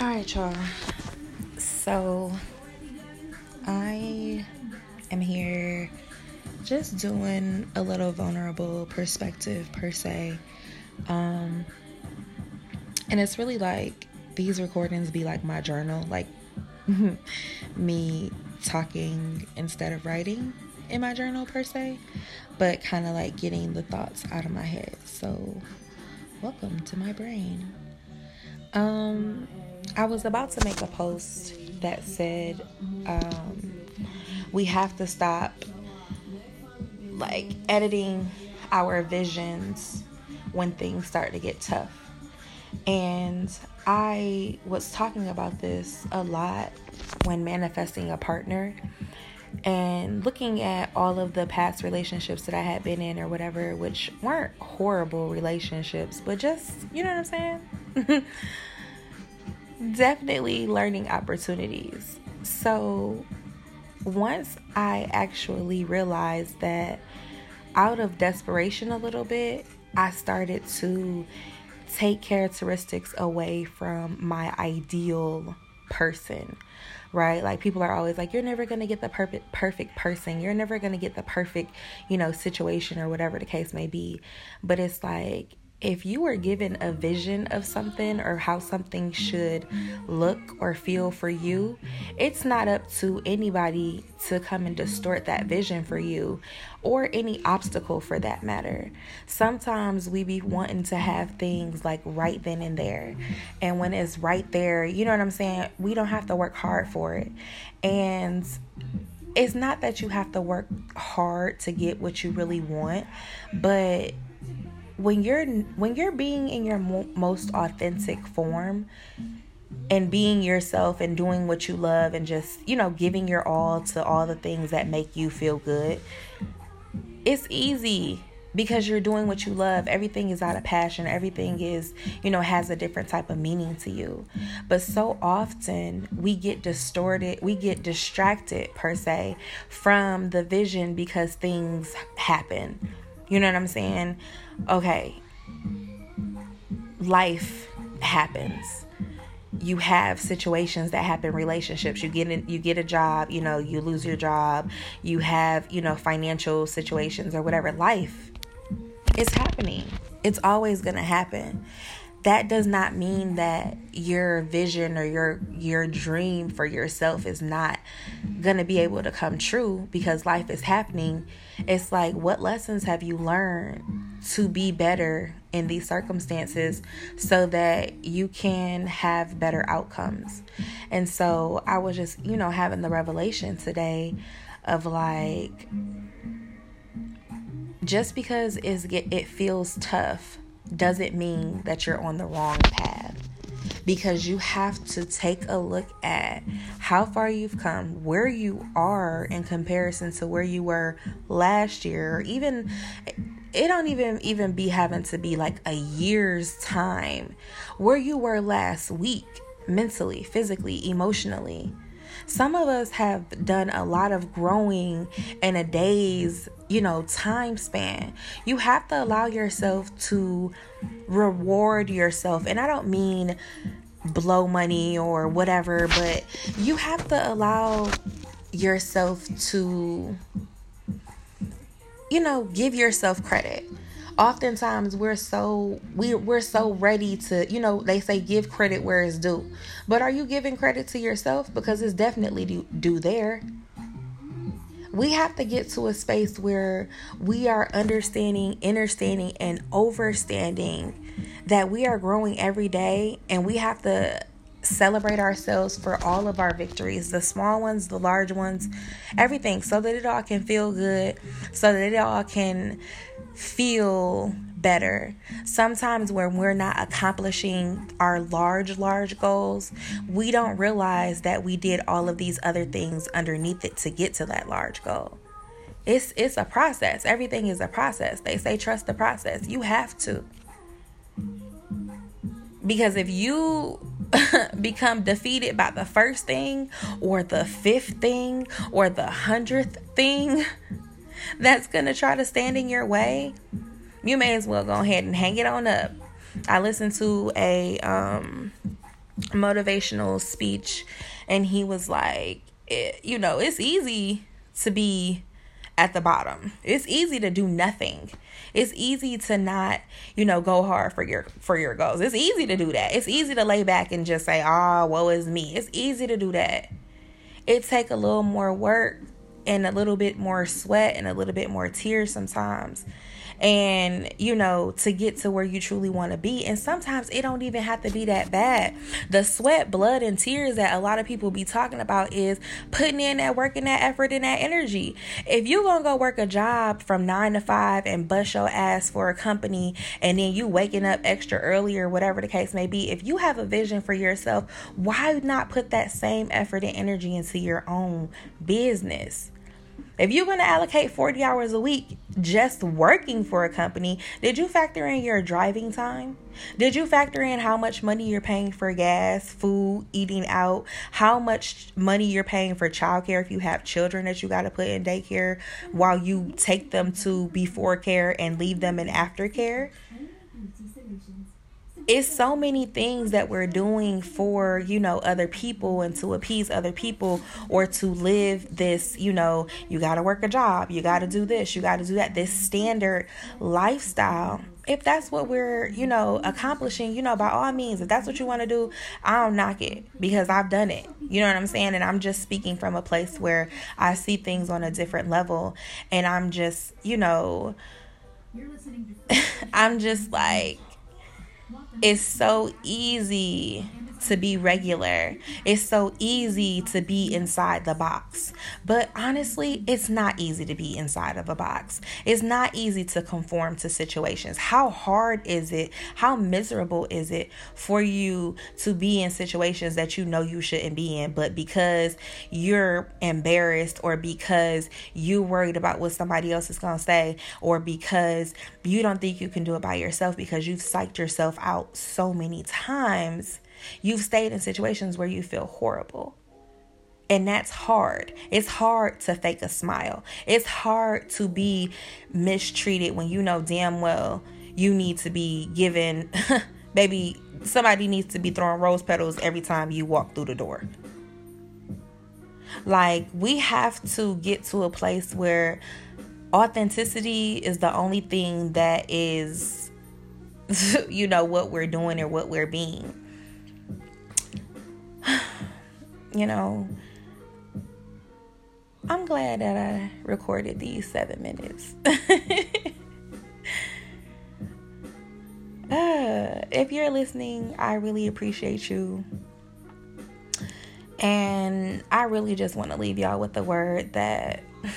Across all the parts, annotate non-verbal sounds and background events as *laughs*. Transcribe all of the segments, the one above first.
All right, y'all. So I am here just doing a little vulnerable perspective per se. Um and it's really like these recordings be like my journal, like *laughs* me talking instead of writing in my journal per se, but kind of like getting the thoughts out of my head. So, welcome to my brain. Um, I was about to make a post that said, um, we have to stop like editing our visions when things start to get tough. And I was talking about this a lot when manifesting a partner and looking at all of the past relationships that I had been in or whatever, which weren't horrible relationships, but just, you know what I'm saying? *laughs* Definitely learning opportunities. So once I actually realized that out of desperation a little bit, I started to take characteristics away from my ideal person right? Like people are always like you're never going to get the perfect perfect person. You're never going to get the perfect you know situation or whatever the case may be. But it's like if you were given a vision of something or how something should look or feel for you, it's not up to anybody to come and distort that vision for you or any obstacle for that matter. Sometimes we be wanting to have things like right then and there. And when it's right there, you know what I'm saying? We don't have to work hard for it. And it's not that you have to work hard to get what you really want, but when you're when you're being in your mo- most authentic form and being yourself and doing what you love and just you know giving your all to all the things that make you feel good it's easy because you're doing what you love. Everything is out of passion. Everything is you know has a different type of meaning to you. But so often we get distorted we get distracted per se from the vision because things happen you know what i'm saying okay, life happens. You have situations that happen, relationships. You get in, you get a job, you know, you lose your job. You have, you know, financial situations or whatever. Life is happening. It's always going to happen that does not mean that your vision or your your dream for yourself is not going to be able to come true because life is happening. It's like what lessons have you learned to be better in these circumstances so that you can have better outcomes? And so i was just you know having the revelation today of like just because it's, it feels tough doesn't mean that you're on the wrong path because you have to take a look at how far you've come, where you are in comparison to where you were last year, or even it don't even even be having to be like a year's time where you were last week mentally, physically, emotionally. Some of us have done a lot of growing in a day's, you know, time span. You have to allow yourself to reward yourself. And I don't mean blow money or whatever, but you have to allow yourself to you know, give yourself credit oftentimes we're so we we're so ready to you know they say give credit where it's due. But are you giving credit to yourself? Because it's definitely due, due there. We have to get to a space where we are understanding understanding and overstanding that we are growing every day and we have to celebrate ourselves for all of our victories the small ones the large ones everything so that it all can feel good so that it all can feel better. Sometimes when we're not accomplishing our large, large goals, we don't realize that we did all of these other things underneath it to get to that large goal. It's it's a process. Everything is a process. They say trust the process. You have to. Because if you *laughs* become defeated by the first thing or the fifth thing or the hundredth thing, *laughs* that's going to try to stand in your way, you may as well go ahead and hang it on up. I listened to a um motivational speech and he was like you know it's easy to be at the bottom. It's easy to do nothing. It's easy to not you know go hard for your for your goals. It's easy to do that. It's easy to lay back and just say ah oh, woe is me. It's easy to do that. It take a little more work and a little bit more sweat and a little bit more tears sometimes. And you know to get to where you truly want to be. And sometimes it don't even have to be that bad. The sweat blood and tears that a lot of people be talking about is putting in that work and that effort and that energy. If you gonna go work a job from nine to five and bust your ass for a company and then you waking up extra early or whatever the case may be if you have a vision for yourself why not put that same effort and energy into your own business if you're going to allocate 40 hours a week just working for a company, did you factor in your driving time? Did you factor in how much money you're paying for gas, food, eating out, how much money you're paying for childcare if you have children that you got to put in daycare while you take them to before care and leave them in aftercare? It's so many things that we're doing for you know other people and to appease other people or to live this you know you got to work a job you got to do this you got to do that this standard lifestyle. If that's what we're you know accomplishing you know by all means if that's what you want to do i don't knock it because i've done it. You know what i'm saying? And i'm just speaking from a place where i see things on a different level and i'm just you know *laughs* i'm just like it's so easy to be regular. It's so easy to be inside the box. But honestly, it's not easy to be inside of a box. It's not easy to conform to situations. How hard is it? How miserable is it for you to be in situations that you know you shouldn't be in, but because you're embarrassed or because you're worried about what somebody else is going to say or because you don't think you can do it by yourself because you've psyched yourself out so many times? You've stayed in situations where you feel horrible. And that's hard. It's hard to fake a smile. It's hard to be mistreated when you know damn well you need to be given, *laughs* baby, somebody needs to be throwing rose petals every time you walk through the door. Like, we have to get to a place where authenticity is the only thing that is, *laughs* you know, what we're doing or what we're being you know, I'm glad that I recorded these seven minutes. *laughs* uh, if you're listening, I really appreciate you. And I really just want to leave y'all with the word that *laughs*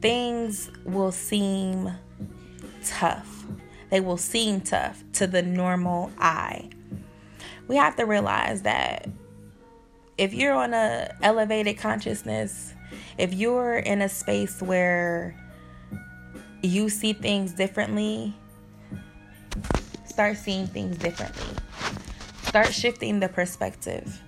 things will seem tough. They will seem tough to the normal eye. We have to realize that if you're on a elevated consciousness, if you're in a space where you see things differently, start seeing things differently. Start shifting the perspective.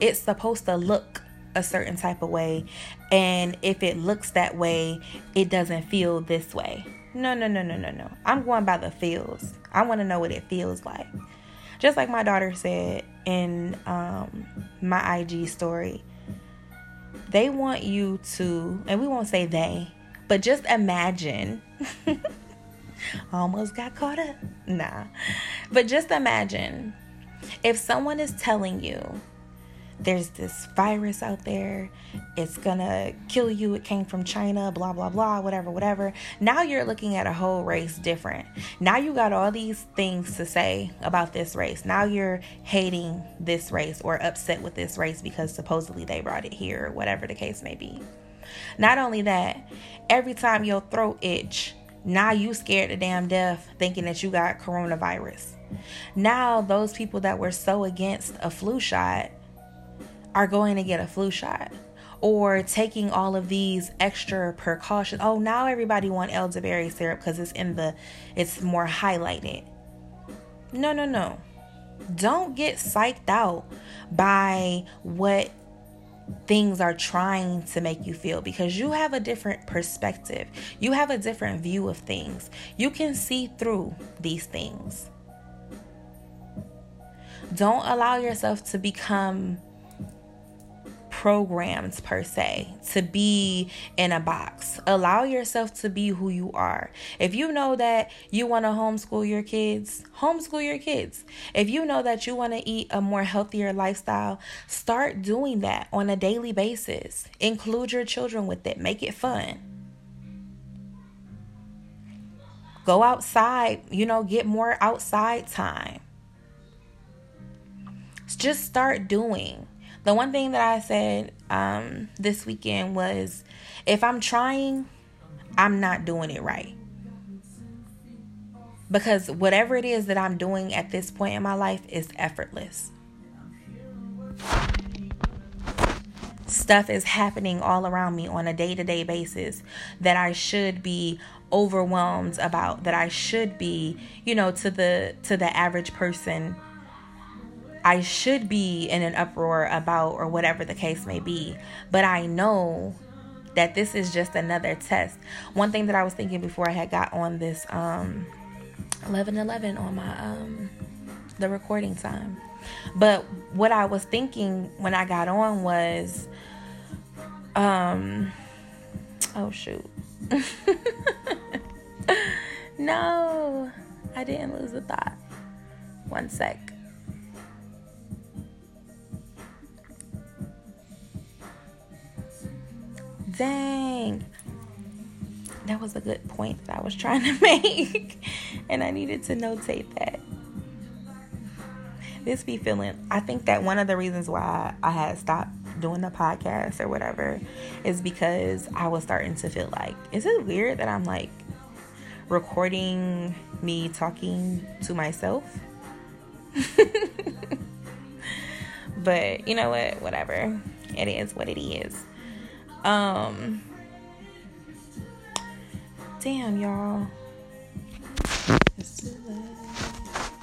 It's supposed to look a certain type of way, and if it looks that way, it doesn't feel this way. No, no, no, no, no, no. I'm going by the feels. I want to know what it feels like. Just like my daughter said in um, my IG story, they want you to, and we won't say they, but just imagine. *laughs* Almost got caught up. Nah. But just imagine if someone is telling you there's this virus out there. It's gonna kill you. It came from China, blah, blah, blah, whatever, whatever. Now you're looking at a whole race different. Now you got all these things to say about this race. Now you're hating this race or upset with this race because supposedly they brought it here or whatever the case may be. Not only that, every time your throat itch, now you scared to damn death thinking that you got coronavirus. Now those people that were so against a flu shot are going to get a flu shot or taking all of these extra precautions. Oh, now everybody want elderberry syrup because it's in the it's more highlighted. No, no, no. Don't get psyched out by what things are trying to make you feel because you have a different perspective. You have a different view of things. You can see through these things. Don't allow yourself to become programs per se to be in a box. Allow yourself to be who you are. If you know that you want to homeschool your kids, homeschool your kids. If you know that you want to eat a more healthier lifestyle, start doing that on a daily basis. Include your children with it, make it fun. Go outside, you know, get more outside time. Just start doing. The one thing that I said um, this weekend was if I'm trying, I'm not doing it right. Because whatever it is that I'm doing at this point in my life is effortless. Stuff is happening all around me on a day to day basis that I should be overwhelmed about, that I should be, you know, to the to the average person I should be in an uproar about, or whatever the case may be. But I know that this is just another test. One thing that I was thinking before I had got on this um 1111 on my um the recording time. But what I was thinking when I got on was um oh shoot. *laughs* no, I didn't lose a thought. One sec. Dang. That was a good point that I was trying to *laughs* make. and I needed to notate that. This be feeling, I think that one of the reasons why I had stopped doing the podcast or whatever is because I was starting to feel like, is it weird that I'm like recording me talking to myself? *laughs* but you know what? Whatever. It is what it is. Um, damn, y'all.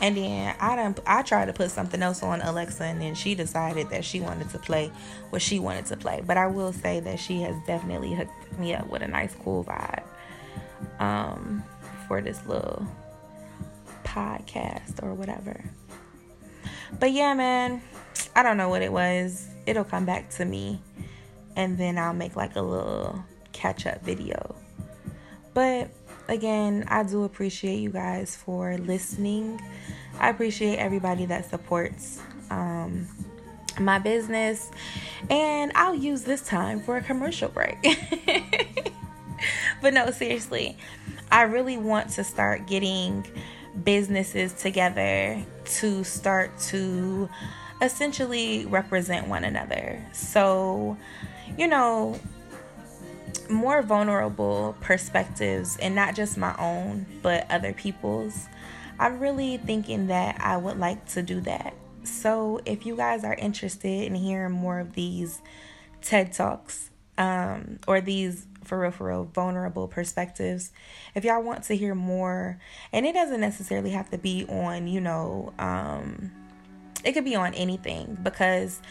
And then I done, I tried to put something else on Alexa, and then she decided that she wanted to play what she wanted to play. But I will say that she has definitely hooked me up with a nice, cool vibe um, for this little podcast or whatever. But yeah, man, I don't know what it was. It'll come back to me and then I'll make like a little catch up video. But again, I do appreciate you guys for listening. I appreciate everybody that supports um, my business, and I'll use this time for a commercial break. *laughs* but no, seriously, I really want to start getting businesses together to start to essentially represent one another. So, you know, more vulnerable perspectives and not just my own, but other people's. I'm really thinking that I would like to do that. So, if you guys are interested in hearing more of these TED Talks um, or these for real, for real, vulnerable perspectives, if y'all want to hear more, and it doesn't necessarily have to be on, you know, um, it could be on anything because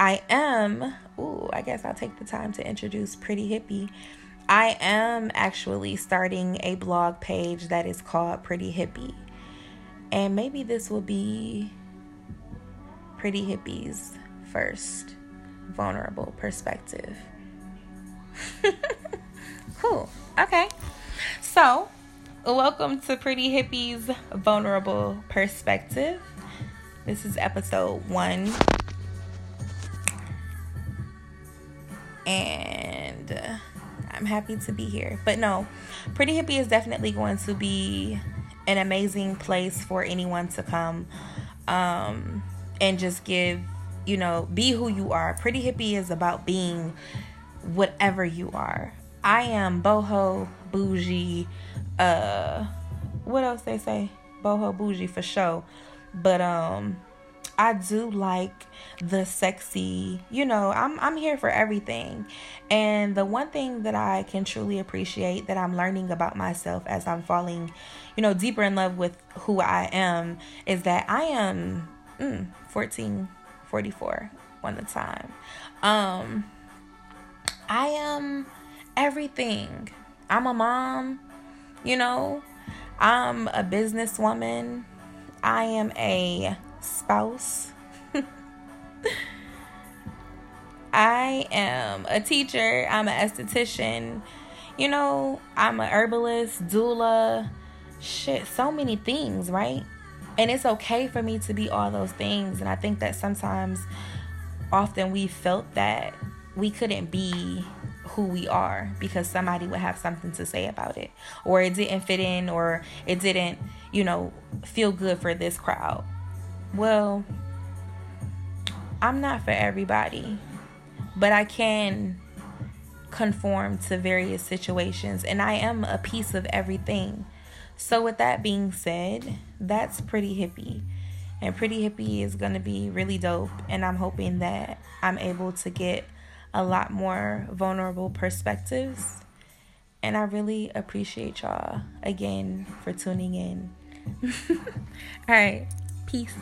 I am, ooh, I guess I'll take the time to introduce Pretty Hippie. I am actually starting a blog page that is called Pretty Hippie. And maybe this will be Pretty Hippie's first vulnerable perspective. *laughs* cool. Okay. So, welcome to Pretty Hippie's vulnerable perspective. This is episode one. And I'm happy to be here. But no, Pretty Hippie is definitely going to be an amazing place for anyone to come um, and just give, you know, be who you are. Pretty Hippie is about being whatever you are. I am boho, bougie, uh, what else they say? Boho, bougie for sure. But um, I do like the sexy, you know, I'm I'm here for everything. And the one thing that I can truly appreciate that I'm learning about myself as I'm falling, you know, deeper in love with who I am is that I am mm, 14 44 on the time. Um I am everything. I'm a mom, you know. I'm a businesswoman. I am a spouse. I am a teacher, I'm an esthetician, you know, I'm a herbalist, doula, shit, so many things, right? And it's okay for me to be all those things. And I think that sometimes, often we felt that we couldn't be who we are because somebody would have something to say about it, or it didn't fit in, or it didn't, you know, feel good for this crowd. Well, I'm not for everybody, but I can conform to various situations, and I am a piece of everything. So, with that being said, that's pretty hippie. And Pretty Hippie is going to be really dope. And I'm hoping that I'm able to get a lot more vulnerable perspectives. And I really appreciate y'all again for tuning in. *laughs* All right. Peace.